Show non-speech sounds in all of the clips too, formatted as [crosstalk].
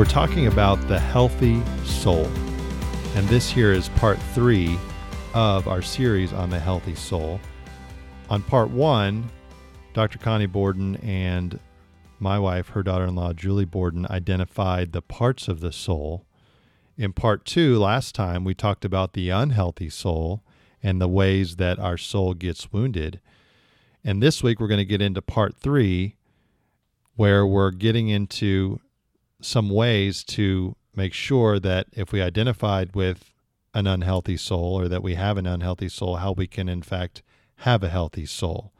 We're talking about the healthy soul. And this here is part three of our series on the healthy soul. On part one, Dr. Connie Borden and my wife, her daughter in law, Julie Borden, identified the parts of the soul. In part two, last time, we talked about the unhealthy soul and the ways that our soul gets wounded. And this week, we're going to get into part three, where we're getting into some ways to make sure that if we identified with an unhealthy soul or that we have an unhealthy soul, how we can, in fact, have a healthy soul.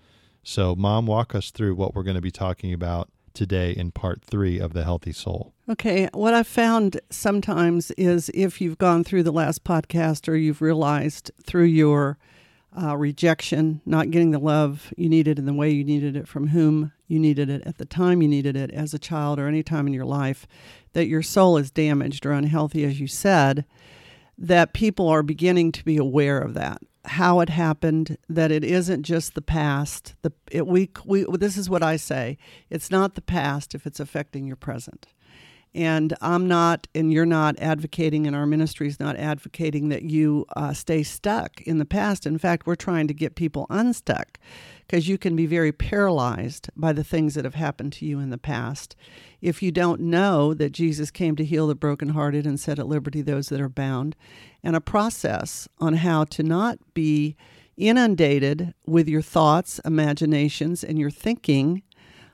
So, Mom, walk us through what we're going to be talking about today in part three of The Healthy Soul. Okay. What I've found sometimes is if you've gone through the last podcast or you've realized through your uh, rejection, not getting the love you needed in the way you needed it from whom you needed it at the time you needed it as a child or any time in your life, that your soul is damaged or unhealthy, as you said, that people are beginning to be aware of that. How it happened that it isn't just the past the it, we, we this is what i say it's not the past if it's affecting your present and I'm not, and you're not advocating, and our ministry is not advocating that you uh, stay stuck in the past. In fact, we're trying to get people unstuck because you can be very paralyzed by the things that have happened to you in the past. If you don't know that Jesus came to heal the brokenhearted and set at liberty those that are bound, and a process on how to not be inundated with your thoughts, imaginations, and your thinking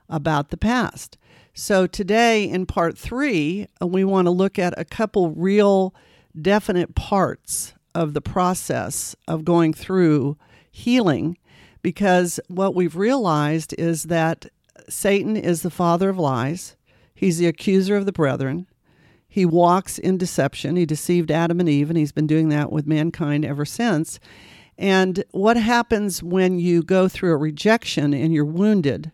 about the past. So, today in part three, uh, we want to look at a couple real definite parts of the process of going through healing because what we've realized is that Satan is the father of lies, he's the accuser of the brethren. He walks in deception. He deceived Adam and Eve, and he's been doing that with mankind ever since. And what happens when you go through a rejection and you're wounded?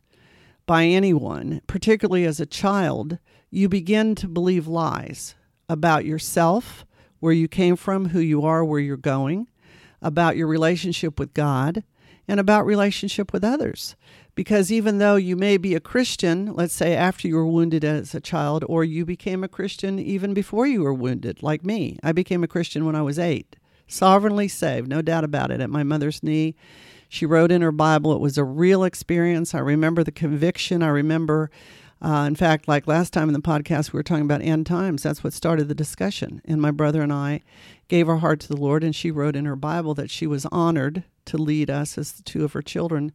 By anyone, particularly as a child, you begin to believe lies about yourself, where you came from, who you are, where you're going, about your relationship with God, and about relationship with others. Because even though you may be a Christian, let's say after you were wounded as a child, or you became a Christian even before you were wounded, like me, I became a Christian when I was eight, sovereignly saved, no doubt about it, at my mother's knee she wrote in her Bible. It was a real experience. I remember the conviction. I remember, uh, in fact, like last time in the podcast, we were talking about end times. That's what started the discussion. And my brother and I gave our heart to the Lord, and she wrote in her Bible that she was honored to lead us as the two of her children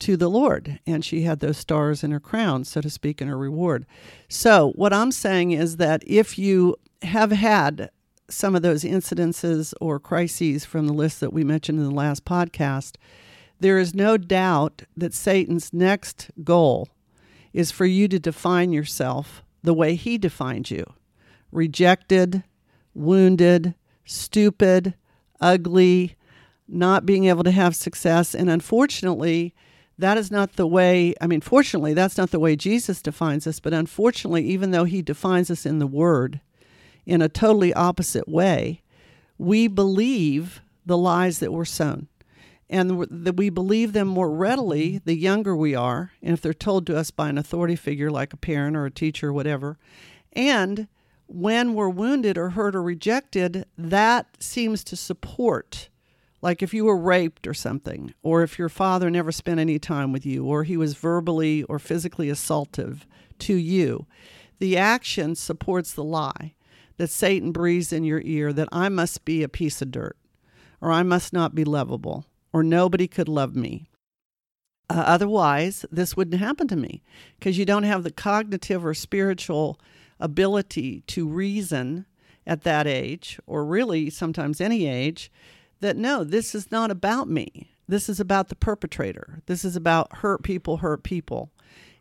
to the Lord. And she had those stars in her crown, so to speak, in her reward. So, what I'm saying is that if you have had some of those incidences or crises from the list that we mentioned in the last podcast, there is no doubt that Satan's next goal is for you to define yourself the way he defined you rejected, wounded, stupid, ugly, not being able to have success. And unfortunately, that is not the way, I mean, fortunately, that's not the way Jesus defines us. But unfortunately, even though he defines us in the Word in a totally opposite way, we believe the lies that were sown and that we believe them more readily the younger we are, and if they're told to us by an authority figure like a parent or a teacher or whatever. And when we're wounded or hurt or rejected, that seems to support. Like if you were raped or something, or if your father never spent any time with you, or he was verbally or physically assaultive to you, the action supports the lie that Satan breathes in your ear that I must be a piece of dirt, or I must not be lovable, or nobody could love me. Uh, otherwise, this wouldn't happen to me because you don't have the cognitive or spiritual ability to reason at that age, or really sometimes any age, that no, this is not about me. This is about the perpetrator. This is about hurt people, hurt people.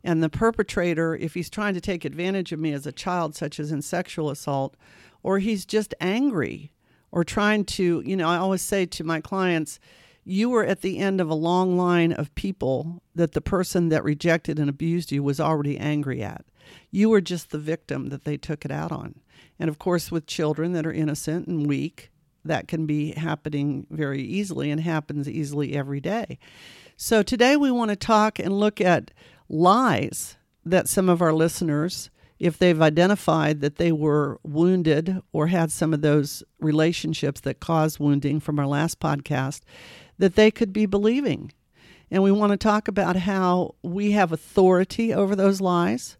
And the perpetrator, if he's trying to take advantage of me as a child, such as in sexual assault, or he's just angry or trying to, you know, I always say to my clients, you were at the end of a long line of people that the person that rejected and abused you was already angry at. You were just the victim that they took it out on. And of course, with children that are innocent and weak, that can be happening very easily and happens easily every day. So today we want to talk and look at lies that some of our listeners if they've identified that they were wounded or had some of those relationships that cause wounding from our last podcast, that they could be believing. And we want to talk about how we have authority over those lies.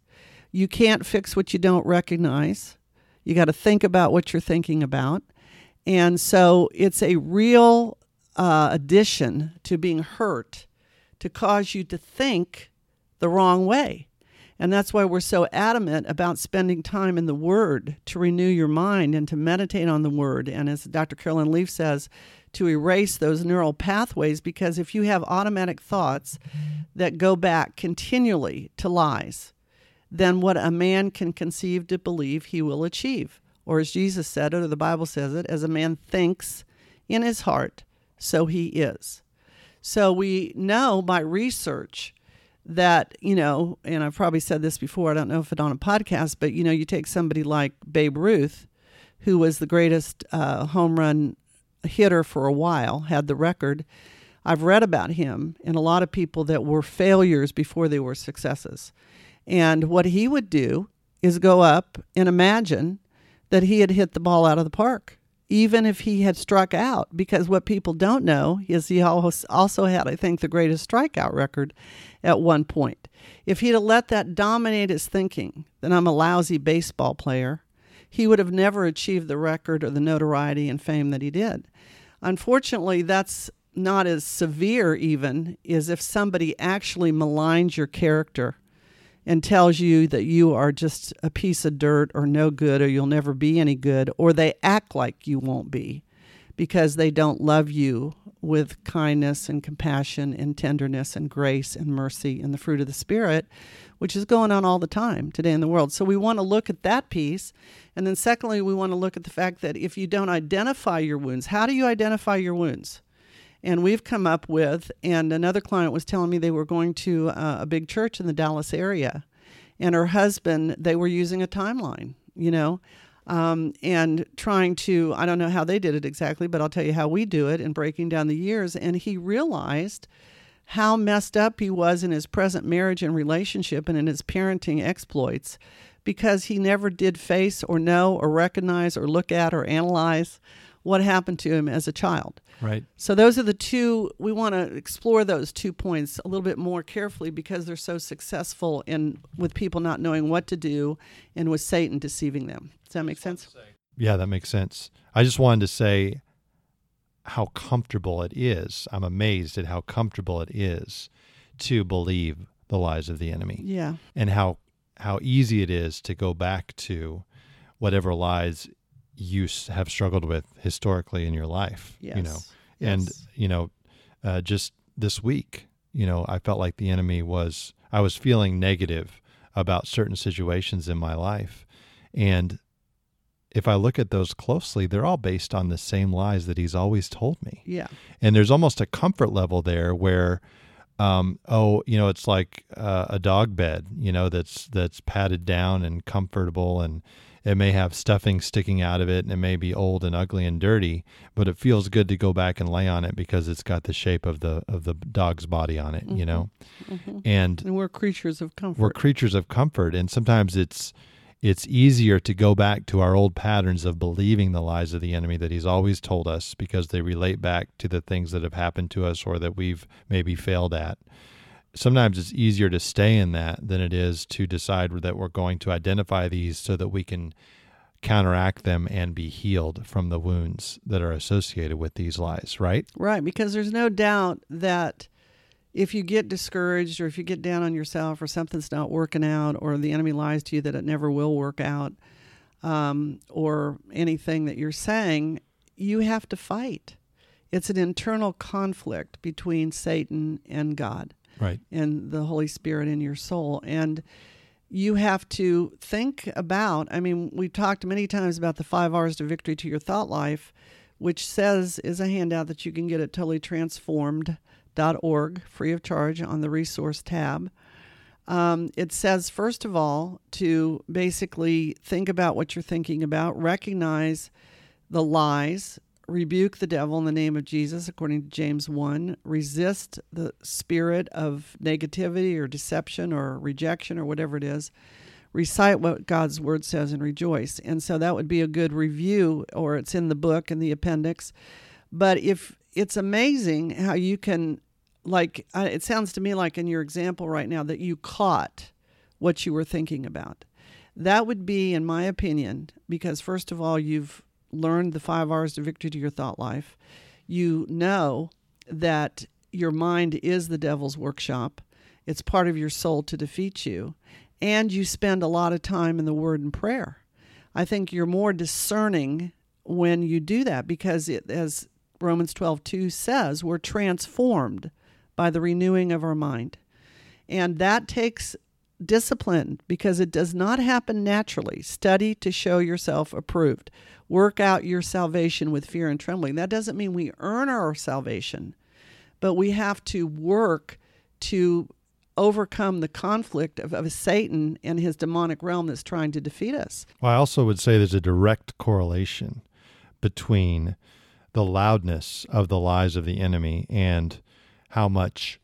You can't fix what you don't recognize. You got to think about what you're thinking about. And so it's a real uh, addition to being hurt to cause you to think the wrong way. And that's why we're so adamant about spending time in the Word to renew your mind and to meditate on the Word. And as Dr. Carolyn Leaf says, to erase those neural pathways because if you have automatic thoughts that go back continually to lies, then what a man can conceive to believe he will achieve. Or as Jesus said it, or the Bible says it, as a man thinks in his heart, so he is. So we know by research that, you know, and I've probably said this before, I don't know if it's on a podcast, but, you know, you take somebody like Babe Ruth, who was the greatest uh, home run hitter for a while, had the record. I've read about him and a lot of people that were failures before they were successes. And what he would do is go up and imagine that he had hit the ball out of the park, even if he had struck out. Because what people don't know is he also had, I think, the greatest strikeout record at one point. If he'd have let that dominate his thinking, then I'm a lousy baseball player, he would have never achieved the record or the notoriety and fame that he did. Unfortunately, that's not as severe, even, as if somebody actually maligns your character and tells you that you are just a piece of dirt or no good or you'll never be any good, or they act like you won't be because they don't love you with kindness and compassion and tenderness and grace and mercy and the fruit of the Spirit, which is going on all the time today in the world. So we want to look at that piece. And then, secondly, we want to look at the fact that if you don't identify your wounds, how do you identify your wounds? And we've come up with, and another client was telling me they were going to uh, a big church in the Dallas area, and her husband, they were using a timeline, you know, um, and trying to, I don't know how they did it exactly, but I'll tell you how we do it in breaking down the years. And he realized how messed up he was in his present marriage and relationship and in his parenting exploits because he never did face or know or recognize or look at or analyze what happened to him as a child. Right. So those are the two we want to explore those two points a little bit more carefully because they're so successful in with people not knowing what to do and with Satan deceiving them. Does that make sense? Yeah, that makes sense. I just wanted to say how comfortable it is. I'm amazed at how comfortable it is to believe the lies of the enemy. Yeah. And how how easy it is to go back to whatever lies you have struggled with historically in your life. Yes. You know, yes. and you know, uh, just this week, you know, I felt like the enemy was. I was feeling negative about certain situations in my life, and if I look at those closely, they're all based on the same lies that he's always told me. Yeah. And there's almost a comfort level there where um, oh, you know, it's like uh, a dog bed, you know, that's that's padded down and comfortable, and it may have stuffing sticking out of it, and it may be old and ugly and dirty, but it feels good to go back and lay on it because it's got the shape of the of the dog's body on it, mm-hmm. you know. Mm-hmm. And, and we're creatures of comfort. We're creatures of comfort, and sometimes it's it's easier to go back to our old patterns of believing the lies of the enemy that he's always told us because they relate back to the things that have happened to us or that we've maybe failed at. Sometimes it's easier to stay in that than it is to decide that we're going to identify these so that we can counteract them and be healed from the wounds that are associated with these lies, right? Right, because there's no doubt that if you get discouraged or if you get down on yourself or something's not working out or the enemy lies to you that it never will work out um, or anything that you're saying, you have to fight. It's an internal conflict between Satan and God. Right. And the Holy Spirit in your soul. And you have to think about, I mean, we've talked many times about the five R's to victory to your thought life, which says is a handout that you can get at totally transformed org, free of charge, on the resource tab. Um, it says, first of all, to basically think about what you're thinking about, recognize the lies, rebuke the devil in the name of Jesus, according to James 1, resist the spirit of negativity or deception or rejection or whatever it is, recite what God's word says and rejoice. And so that would be a good review, or it's in the book in the appendix. But if it's amazing how you can, like, it sounds to me like in your example right now that you caught what you were thinking about. That would be, in my opinion, because first of all, you've learned the five R's to victory to your thought life. You know that your mind is the devil's workshop. It's part of your soul to defeat you and you spend a lot of time in the Word and prayer. I think you're more discerning when you do that because, it, as Romans 12 2 says, we're transformed by the renewing of our mind. And that takes discipline because it does not happen naturally. Study to show yourself approved. Work out your salvation with fear and trembling. That doesn't mean we earn our salvation, but we have to work to overcome the conflict of, of Satan and his demonic realm that's trying to defeat us. Well, I also would say there's a direct correlation between the loudness of the lies of the enemy and how much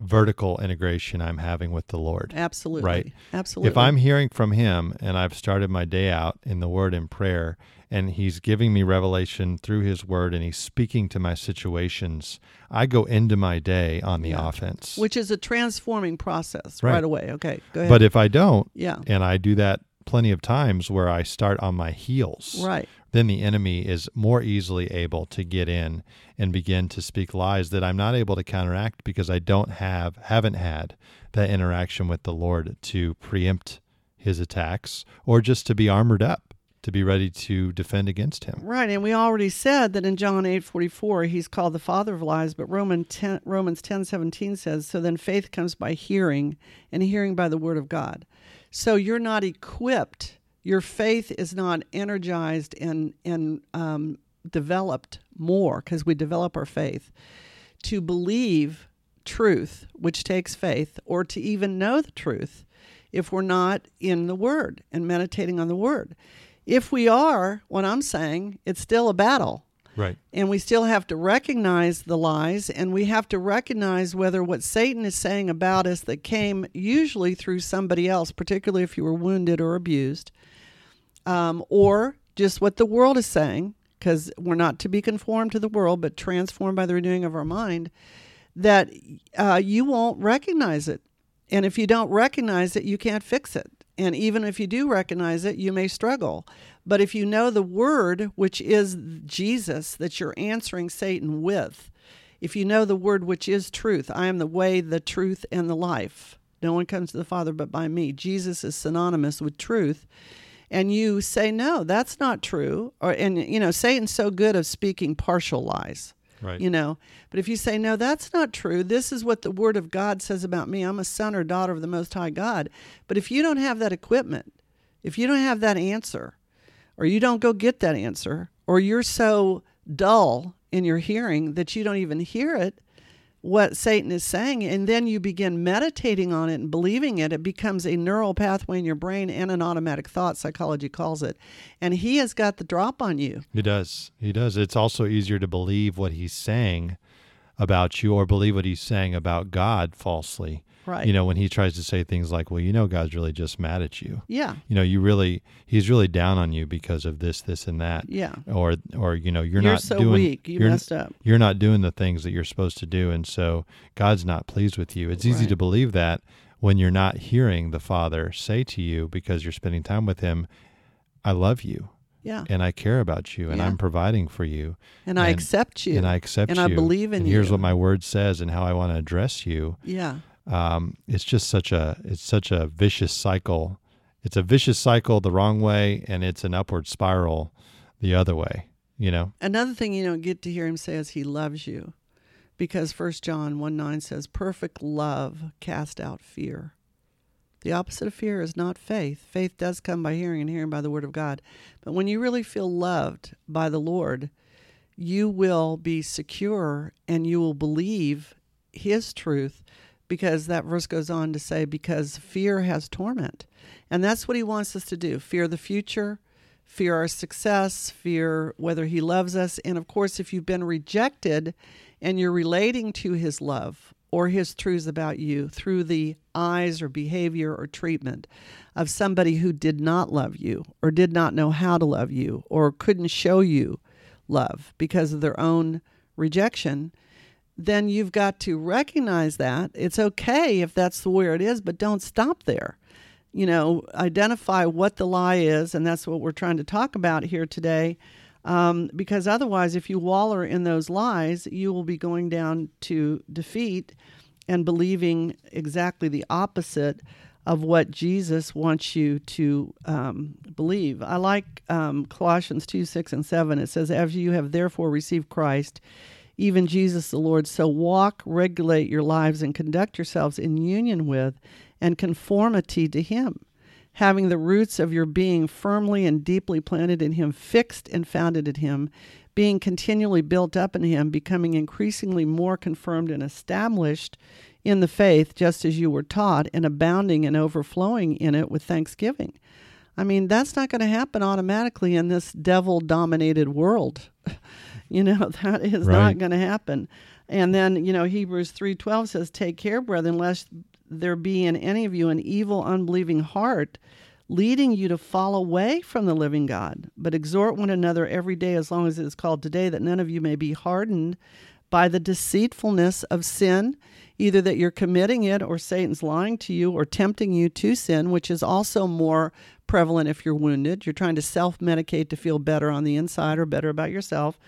vertical integration I'm having with the Lord. Absolutely. Right? Absolutely. If I'm hearing from him and I've started my day out in the word and prayer and he's giving me revelation through his word and he's speaking to my situations, I go into my day on the yeah. offense. Which is a transforming process right, right away. Okay. Go ahead. But if I don't, yeah. and I do that plenty of times where I start on my heels. Right. Then the enemy is more easily able to get in and begin to speak lies that I'm not able to counteract because I don't have haven't had that interaction with the Lord to preempt his attacks or just to be armored up to be ready to defend against him. Right, and we already said that in John 8:44 he's called the father of lies, but Roman 10, Romans 10:17 says, "So then faith comes by hearing, and hearing by the word of God." So you're not equipped. Your faith is not energized and and um, developed more because we develop our faith to believe truth, which takes faith, or to even know the truth if we're not in the Word and meditating on the Word. If we are, what I'm saying, it's still a battle. Right. And we still have to recognize the lies and we have to recognize whether what Satan is saying about us that came usually through somebody else, particularly if you were wounded or abused, um, or just what the world is saying, because we're not to be conformed to the world, but transformed by the renewing of our mind, that uh, you won't recognize it. And if you don't recognize it, you can't fix it. And even if you do recognize it, you may struggle. But if you know the word, which is Jesus, that you're answering Satan with, if you know the word, which is truth, I am the way, the truth, and the life. No one comes to the Father but by me. Jesus is synonymous with truth. And you say, no, that's not true. Or, and, you know, Satan's so good of speaking partial lies. Right. You know, but if you say, no, that's not true, this is what the Word of God says about me, I'm a son or daughter of the Most High God. But if you don't have that equipment, if you don't have that answer, or you don't go get that answer, or you're so dull in your hearing that you don't even hear it, what Satan is saying, and then you begin meditating on it and believing it, it becomes a neural pathway in your brain and an automatic thought, psychology calls it. And he has got the drop on you. He does. He does. It's also easier to believe what he's saying about you or believe what he's saying about God falsely Right. You know, when he tries to say things like, well, you know, God's really just mad at you. Yeah. You know, you really, he's really down on you because of this, this, and that. Yeah. Or, or, you know, you're, you're not so doing, weak. You you're, messed up. You're not doing the things that you're supposed to do. And so God's not pleased with you. It's easy Right. to believe that when you're not hearing the Father say to you because you're spending time with him, I love you Yeah. and I care about you and Yeah. I'm providing for you And I accept you. and I accept And you. I believe in and here's what my word says and how I want to address you yeah. Um, it's just such a it's such a vicious cycle. It's a vicious cycle the wrong way, and it's an upward spiral the other way. You know, Another thing you don't get to hear him say is he loves you. Because First John 1 9 says, Perfect love cast out fear. The opposite of fear is not faith. Faith does come by hearing, and hearing by the word of God. But when you really feel loved by the Lord, you will be secure and you will believe his truth because that verse goes on to say, because fear has torment. And that's what he wants us to do fear the future, fear our success, fear whether he loves us. And of course, if you've been rejected and you're relating to his love, or his truths about you through the eyes or behavior or treatment of somebody who did not love you or did not know how to love you or couldn't show you love because of their own rejection, then you've got to recognize that. It's okay if that's where it is, but don't stop there. You know, identify what the lie is, and that's what we're trying to talk about here today. Um, because otherwise, if you waller in those lies, you will be going down to defeat and believing exactly the opposite of what Jesus wants you to um, believe. I like um, Colossians 2 6 and 7. It says, As you have therefore received Christ, even Jesus the Lord, so walk, regulate your lives, and conduct yourselves in union with and conformity to Him having the roots of your being firmly and deeply planted in Him, fixed and founded in Him, being continually built up in Him, becoming increasingly more confirmed and established in the faith, just as you were taught, and abounding and overflowing in it with thanksgiving. I mean, that's not going to happen automatically in this devil dominated world. [laughs] you know, [laughs] that is right. not going to happen. And then, you know, Hebrews 3:12 says, "Take care, brethren, lest there be in any of you an evil, unbelieving heart, leading you to fall away from the living God. But exhort one another every day, as long as it is called today, that none of you may be hardened by the deceitfulness of sin, either that you're committing it or Satan's lying to you or tempting you to sin, which is also more prevalent if you're wounded. You're trying to self medicate to feel better on the inside or better about yourself.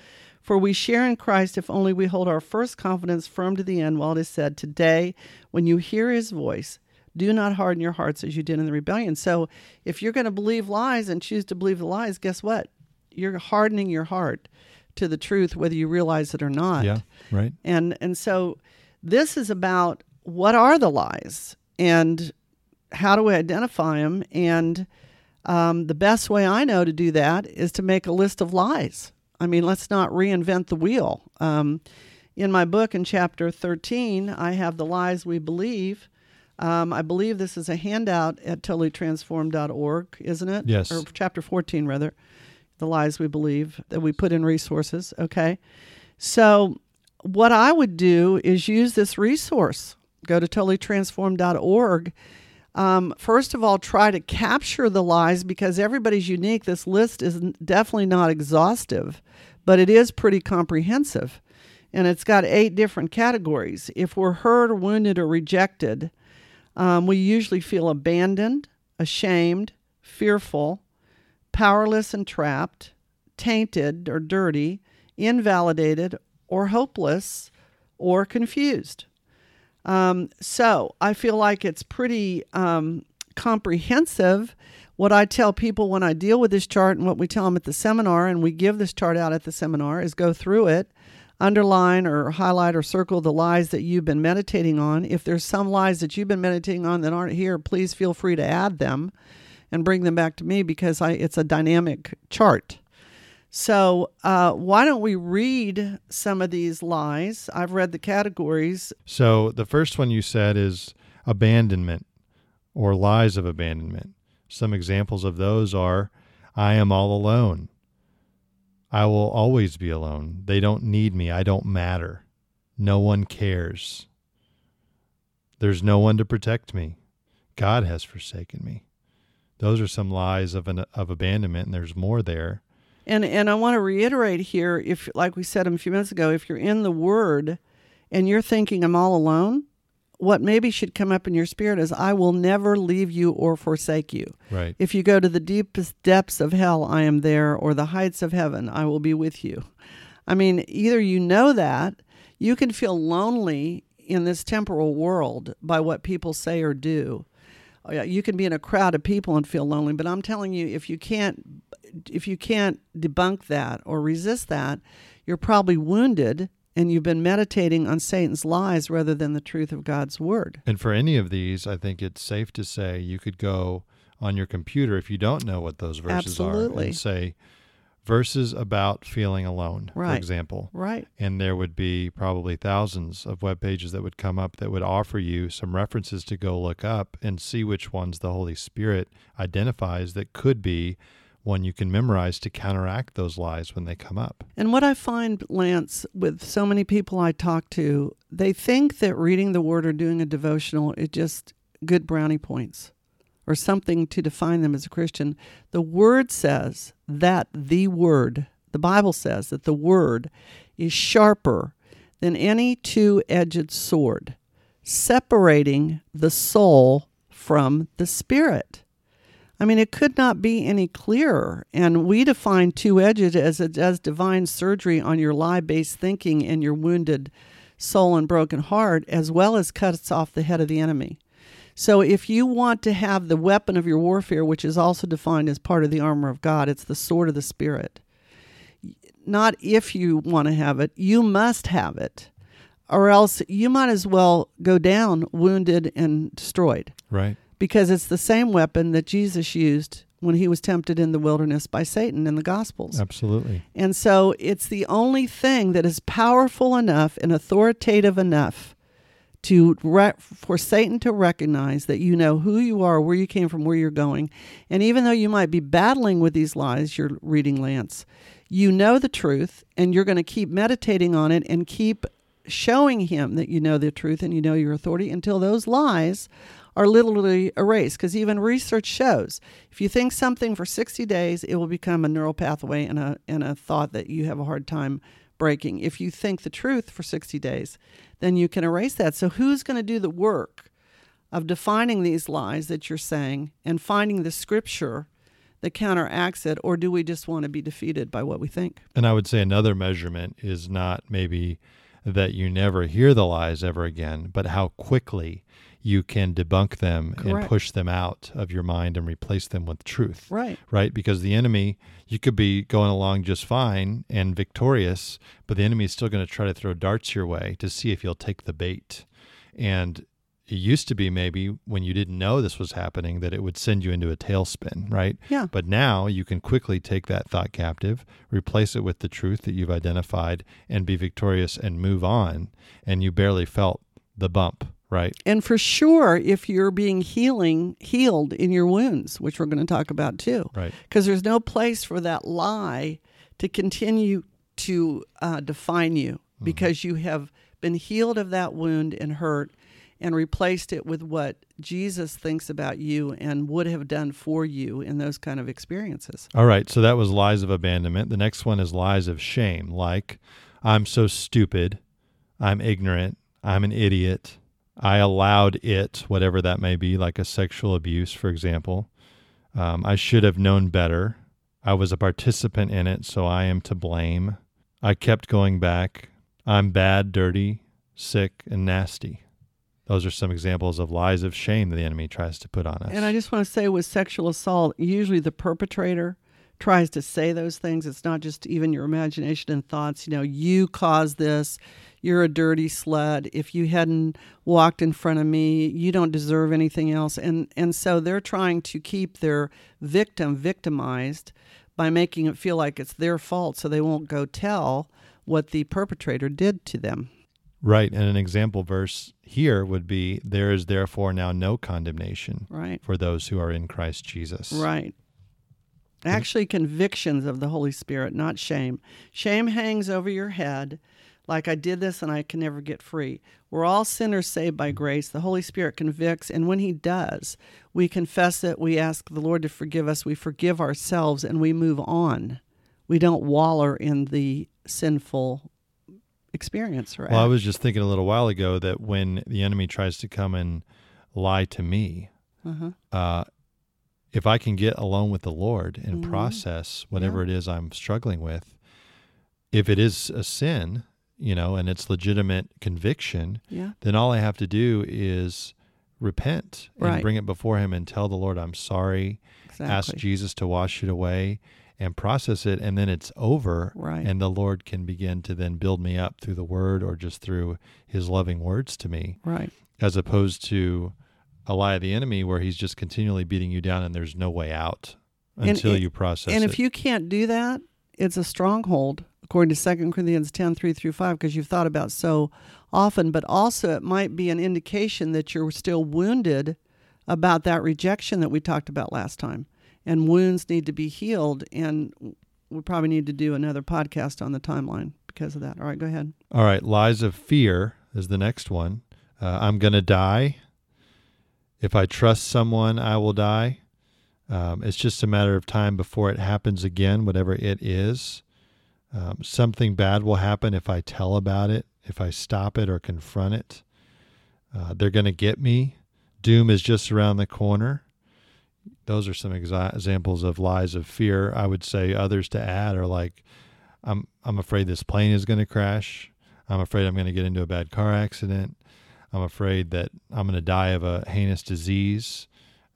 For we share in Christ if only we hold our first confidence firm to the end, while it is said, Today, when you hear his voice, do not harden your hearts as you did in the rebellion. So if you're going to believe lies and choose to believe the lies, guess what? You're hardening your heart to the truth, whether you realize it or not. Yeah, right. And and so this is about what are the lies and how do we identify them and um, the best way I know to do that is to make a list of lies I mean, let's not reinvent the wheel. Um, in my book, in chapter 13, I have the lies we believe. Um, I believe this is a handout at totallytransformed.org, isn't it? Yes. Or chapter 14, rather. The lies we believe that we put in resources. Okay. So, what I would do is use this resource. Go to totallytransformed.org um, first of all, try to capture the lies because everybody's unique. This list is definitely not exhaustive, but it is pretty comprehensive. And it's got eight different categories. If we're hurt or wounded or rejected, um, we usually feel abandoned, ashamed, fearful, powerless and trapped, tainted or dirty, invalidated or hopeless or confused. Um, so I feel like it's pretty um, comprehensive. What I tell people when I deal with this chart and what we tell them at the seminar, and we give this chart out at the seminar, is go through it, underline or highlight or circle the lies that you've been meditating on. If there's some lies that you've been meditating on that aren't here, please feel free to add them and bring them back to me because I, it's a dynamic chart. So, uh, why don't we read some of these lies? I've read the categories. So, the first one you said is abandonment or lies of abandonment. Some examples of those are I am all alone. I will always be alone. They don't need me. I don't matter. No one cares. There's no one to protect me. God has forsaken me. Those are some lies of an, of abandonment, and there's more there. And and I want to reiterate here, if like we said a few minutes ago, if you're in the Word and you're thinking I'm all alone, what maybe should come up in your spirit is I will never leave you or forsake you. Right. If you go to the deepest depths of hell, I am there, or the heights of heaven, I will be with you. I mean, either you know that, you can feel lonely in this temporal world by what people say or do. Oh, you can be in a crowd of people and feel lonely, but I'm telling you, if you can't if you can't debunk that or resist that, you're probably wounded and you've been meditating on Satan's lies rather than the truth of God's word. And for any of these, I think it's safe to say you could go on your computer if you don't know what those verses Absolutely. are and say verses about feeling alone, right. for example. Right. And there would be probably thousands of web pages that would come up that would offer you some references to go look up and see which ones the Holy Spirit identifies that could be one you can memorize to counteract those lies when they come up. And what I find, Lance, with so many people I talk to, they think that reading the Word or doing a devotional is just good brownie points or something to define them as a Christian. The Word says that the Word, the Bible says that the Word is sharper than any two edged sword, separating the soul from the spirit. I mean, it could not be any clearer. And we define two edged as it divine surgery on your lie based thinking and your wounded soul and broken heart, as well as cuts off the head of the enemy. So, if you want to have the weapon of your warfare, which is also defined as part of the armor of God, it's the sword of the Spirit. Not if you want to have it, you must have it, or else you might as well go down wounded and destroyed Right. because it's the same weapon that Jesus used when he was tempted in the wilderness by Satan in the Gospels. Absolutely. And so it's the only thing that is powerful enough and authoritative enough to re- for Satan to recognize that you know who you are, where you came from, where you're going. And even though you might be battling with these lies you're reading Lance, you know the truth and you're going to keep meditating on it and keep showing him that you know the truth and you know your authority until those lies are literally erased. Because even research shows if you think something for 60 days, it will become a neural pathway and a, and a thought that you have a hard time breaking. If you think the truth for 60 days, then you can erase that. So, who's going to do the work of defining these lies that you're saying and finding the scripture that counteracts it? Or do we just want to be defeated by what we think? And I would say another measurement is not maybe that you never hear the lies ever again, but how quickly you can debunk them and push them out of your mind and replace them with truth. Right. Right? Because the enemy, you could be going along just fine and victorious, but the enemy is still going to try to throw darts your way to see if you'll take the bait. And it used to be maybe when you didn't know this was happening that it would send you into a tailspin, right? Yeah. But now you can quickly take that thought captive, replace it with the truth that you've identified, and be victorious and move on. And you barely felt the bump, right? And for sure, if you're being healing, healed in your wounds, which we're going to talk about too, Right. because there's no place for that lie to continue to uh, define you because you have been healed of that wound and hurt and replaced it with what Jesus thinks about you and would have done for you in those kind of experiences. All right. So that was lies of abandonment. The next one is lies of shame, like, I'm so stupid. I'm ignorant. I'm an idiot. I allowed it, whatever that may be, like a sexual abuse, for example. Um, I should have known better. I was a participant in it, so I am to blame. I kept going back. I'm bad, dirty, sick, and nasty. Those are some examples of lies of shame the enemy tries to put on us. And I just want to say with sexual assault, usually the perpetrator tries to say those things. It's not just even your imagination and thoughts. You know, you caused this. You're a dirty slut. If you hadn't walked in front of me, you don't deserve anything else. And and so they're trying to keep their victim victimized by making it feel like it's their fault so they won't go tell what the perpetrator did to them. Right. And an example verse here would be there is therefore now no condemnation Right. for those who are in Christ Jesus. Right. Actually, convictions of the Holy Spirit, not shame. Shame hangs over your head like I did this and I can never get free. We're all sinners saved by grace. The Holy Spirit convicts, and when He does, we confess it, we ask the Lord to forgive us, we forgive ourselves, and we move on. We don't waller in the sinful experience. Or Well, I was just thinking a little while ago that when the enemy tries to come and lie to me, uh-huh. uh, if I can get alone with the Lord and Mhm. process whatever it is I'm struggling with, if it is a sin, you know, and it's legitimate conviction, Yeah. then all I have to do is repent and Right. bring it before Him and tell the Lord I'm sorry. Exactly. Ask Jesus to wash it away and process it, and then it's over. Right. And the Lord can begin to then build me up through the Word or just through His loving words to me, right. as opposed to a lie of the enemy where He's just continually beating you down and there's no way out until it- you process And it. if you can't do that, it's a stronghold, according to 2 Corinthians 10 3 through 5, because you've thought about so often. But also, it might be an indication that you're still wounded about that rejection that we talked about last time. And wounds need to be healed. And we probably need to do another podcast on the timeline because of that. All right, go ahead. All right, lies of fear is the next one. Uh, I'm going to die. If I trust someone, I will die. Um, it's just a matter of time before it happens again, whatever it is. Um, something bad will happen if I tell about it, if I stop it or confront it. Uh, they're going to get me. Doom is just around the corner. Those are some exa- examples of lies of fear. I would say others to add are like, I'm I'm afraid this plane is going to crash. I'm afraid I'm going to get into a bad car accident. I'm afraid that I'm going to die of a heinous disease.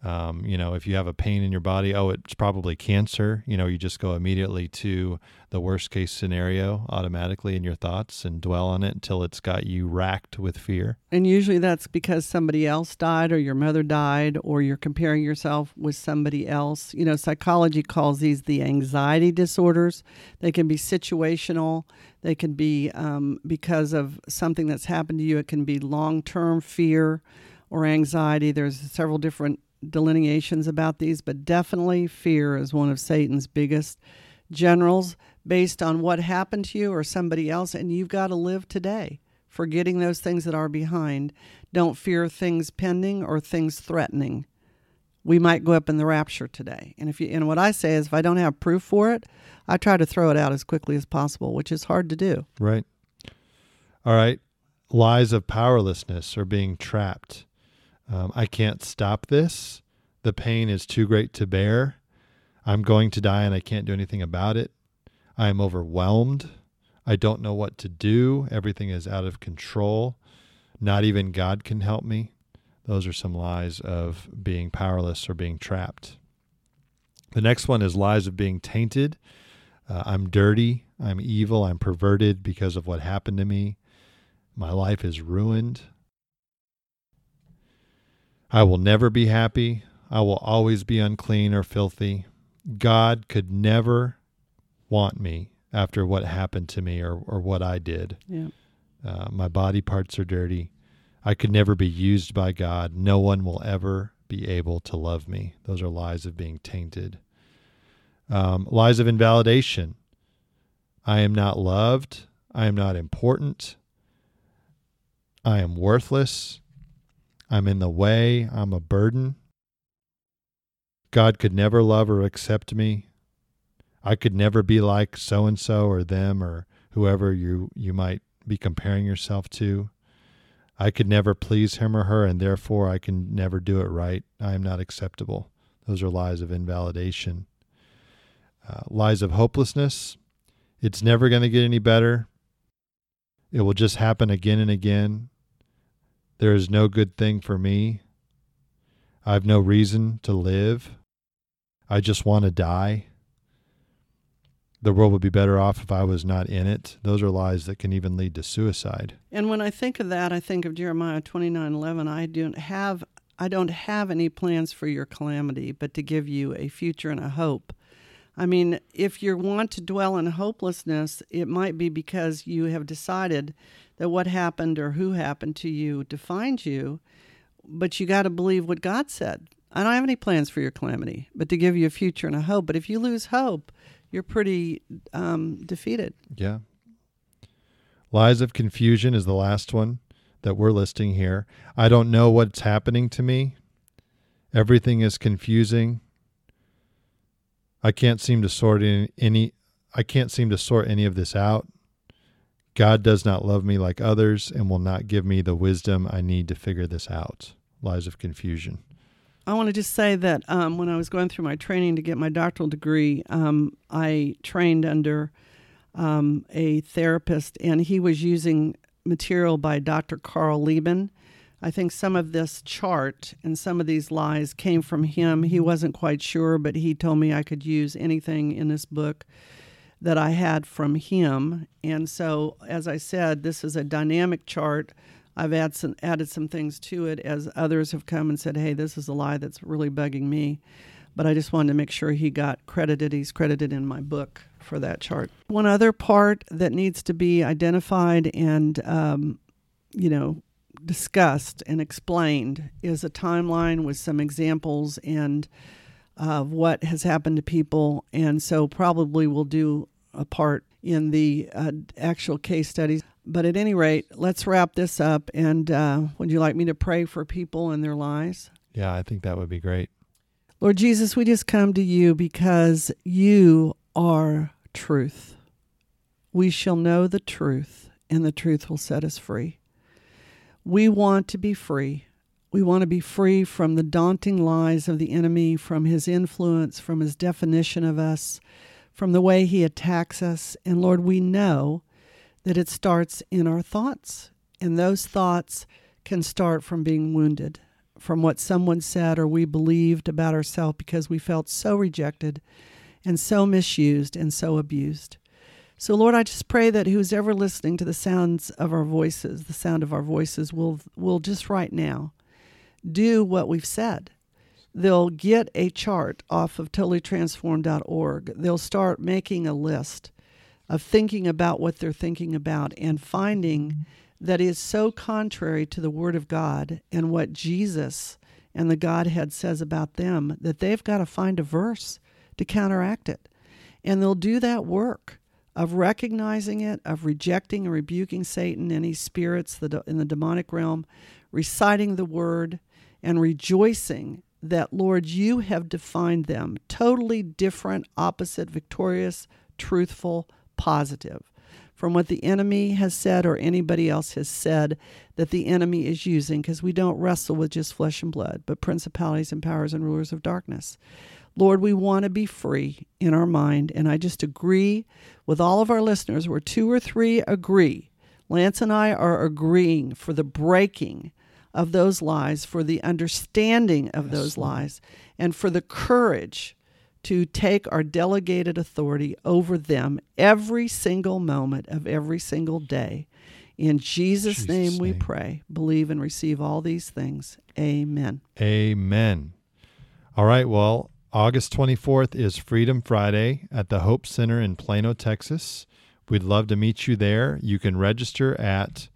Um, you know, if you have a pain in your body, oh, it's probably cancer. You know, you just go immediately to the worst case scenario automatically in your thoughts and dwell on it until it's got you racked with fear. And usually that's because somebody else died or your mother died or you're comparing yourself with somebody else. You know, psychology calls these the anxiety disorders. They can be situational, they can be um, because of something that's happened to you, it can be long term fear or anxiety. There's several different delineations about these, but definitely fear is one of Satan's biggest generals based on what happened to you or somebody else, and you've got to live today, forgetting those things that are behind. Don't fear things pending or things threatening. We might go up in the rapture today. And if you and what I say is if I don't have proof for it, I try to throw it out as quickly as possible, which is hard to do. Right. All right. Lies of powerlessness or being trapped. Um, I can't stop this. The pain is too great to bear. I'm going to die and I can't do anything about it. I am overwhelmed. I don't know what to do. Everything is out of control. Not even God can help me. Those are some lies of being powerless or being trapped. The next one is lies of being tainted. Uh, I'm dirty. I'm evil. I'm perverted because of what happened to me. My life is ruined. I will never be happy. I will always be unclean or filthy. God could never want me after what happened to me or, or what I did. Yeah. Uh, my body parts are dirty. I could never be used by God. No one will ever be able to love me. Those are lies of being tainted. Um, lies of invalidation. I am not loved. I am not important. I am worthless. I'm in the way. I'm a burden. God could never love or accept me. I could never be like so and so or them or whoever you, you might be comparing yourself to. I could never please him or her, and therefore I can never do it right. I am not acceptable. Those are lies of invalidation. Uh, lies of hopelessness. It's never going to get any better. It will just happen again and again. There is no good thing for me. I have no reason to live. I just want to die. The world would be better off if I was not in it. Those are lies that can even lead to suicide. And when I think of that, I think of Jeremiah twenty nine eleven. I don't have I don't have any plans for your calamity, but to give you a future and a hope. I mean, if you want to dwell in hopelessness, it might be because you have decided that what happened or who happened to you defines you, but you got to believe what God said. I don't have any plans for your calamity, but to give you a future and a hope. But if you lose hope, you're pretty um, defeated. Yeah. Lies of confusion is the last one that we're listing here. I don't know what's happening to me. Everything is confusing. I can't seem to sort in any I can't seem to sort any of this out. God does not love me like others and will not give me the wisdom I need to figure this out. Lies of confusion. I want to just say that um, when I was going through my training to get my doctoral degree, um, I trained under um, a therapist, and he was using material by Dr. Carl Lieben. I think some of this chart and some of these lies came from him. He wasn't quite sure, but he told me I could use anything in this book that I had from him. And so, as I said, this is a dynamic chart I've add some, added some things to it as others have come and said, hey, this is a lie that's really bugging me. But I just wanted to make sure he got credited. He's credited in my book for that chart. One other part that needs to be identified and, um, you know, discussed and explained is a timeline with some examples and of what has happened to people. And so, probably we'll do a part in the uh, actual case studies. But at any rate, let's wrap this up. And uh, would you like me to pray for people and their lives? Yeah, I think that would be great. Lord Jesus, we just come to you because you are truth. We shall know the truth, and the truth will set us free. We want to be free. We want to be free from the daunting lies of the enemy, from his influence, from his definition of us, from the way he attacks us. And Lord, we know that it starts in our thoughts. And those thoughts can start from being wounded, from what someone said or we believed about ourselves because we felt so rejected and so misused and so abused. So, Lord, I just pray that who's ever listening to the sounds of our voices, the sound of our voices, will, will just right now do what we've said. They'll get a chart off of totallytransformed.org. They'll start making a list of thinking about what they're thinking about and finding that is so contrary to the Word of God and what Jesus and the Godhead says about them that they've got to find a verse to counteract it. And they'll do that work of recognizing it, of rejecting and rebuking Satan, any spirits in the demonic realm, reciting the Word, and rejoicing that, Lord, you have defined them totally different, opposite, victorious, truthful, positive from what the enemy has said or anybody else has said that the enemy is using, because we don't wrestle with just flesh and blood, but principalities and powers and rulers of darkness. Lord, we want to be free in our mind. And I just agree with all of our listeners where two or three agree. Lance and I are agreeing for the breaking of those lies, for the understanding of yes, those lies, and for the courage to take our delegated authority over them every single moment of every single day. In Jesus', Jesus name, name we pray, believe, and receive all these things. Amen. Amen. All right. Well, August 24th is Freedom Friday at the Hope Center in Plano, Texas. We'd love to meet you there. You can register at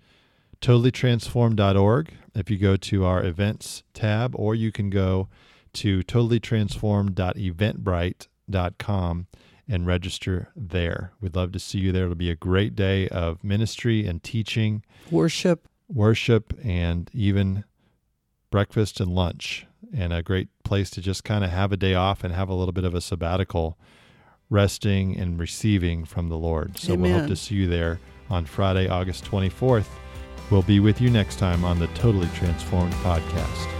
totallytransformed.org if you go to our events tab, or you can go to totallytransform.eventbrite.com and register there. We'd love to see you there. It'll be a great day of ministry and teaching, worship, worship, and even breakfast and lunch, and a great place to just kind of have a day off and have a little bit of a sabbatical, resting and receiving from the Lord. So Amen. we'll hope to see you there on Friday, August 24th. We'll be with you next time on the Totally Transformed podcast.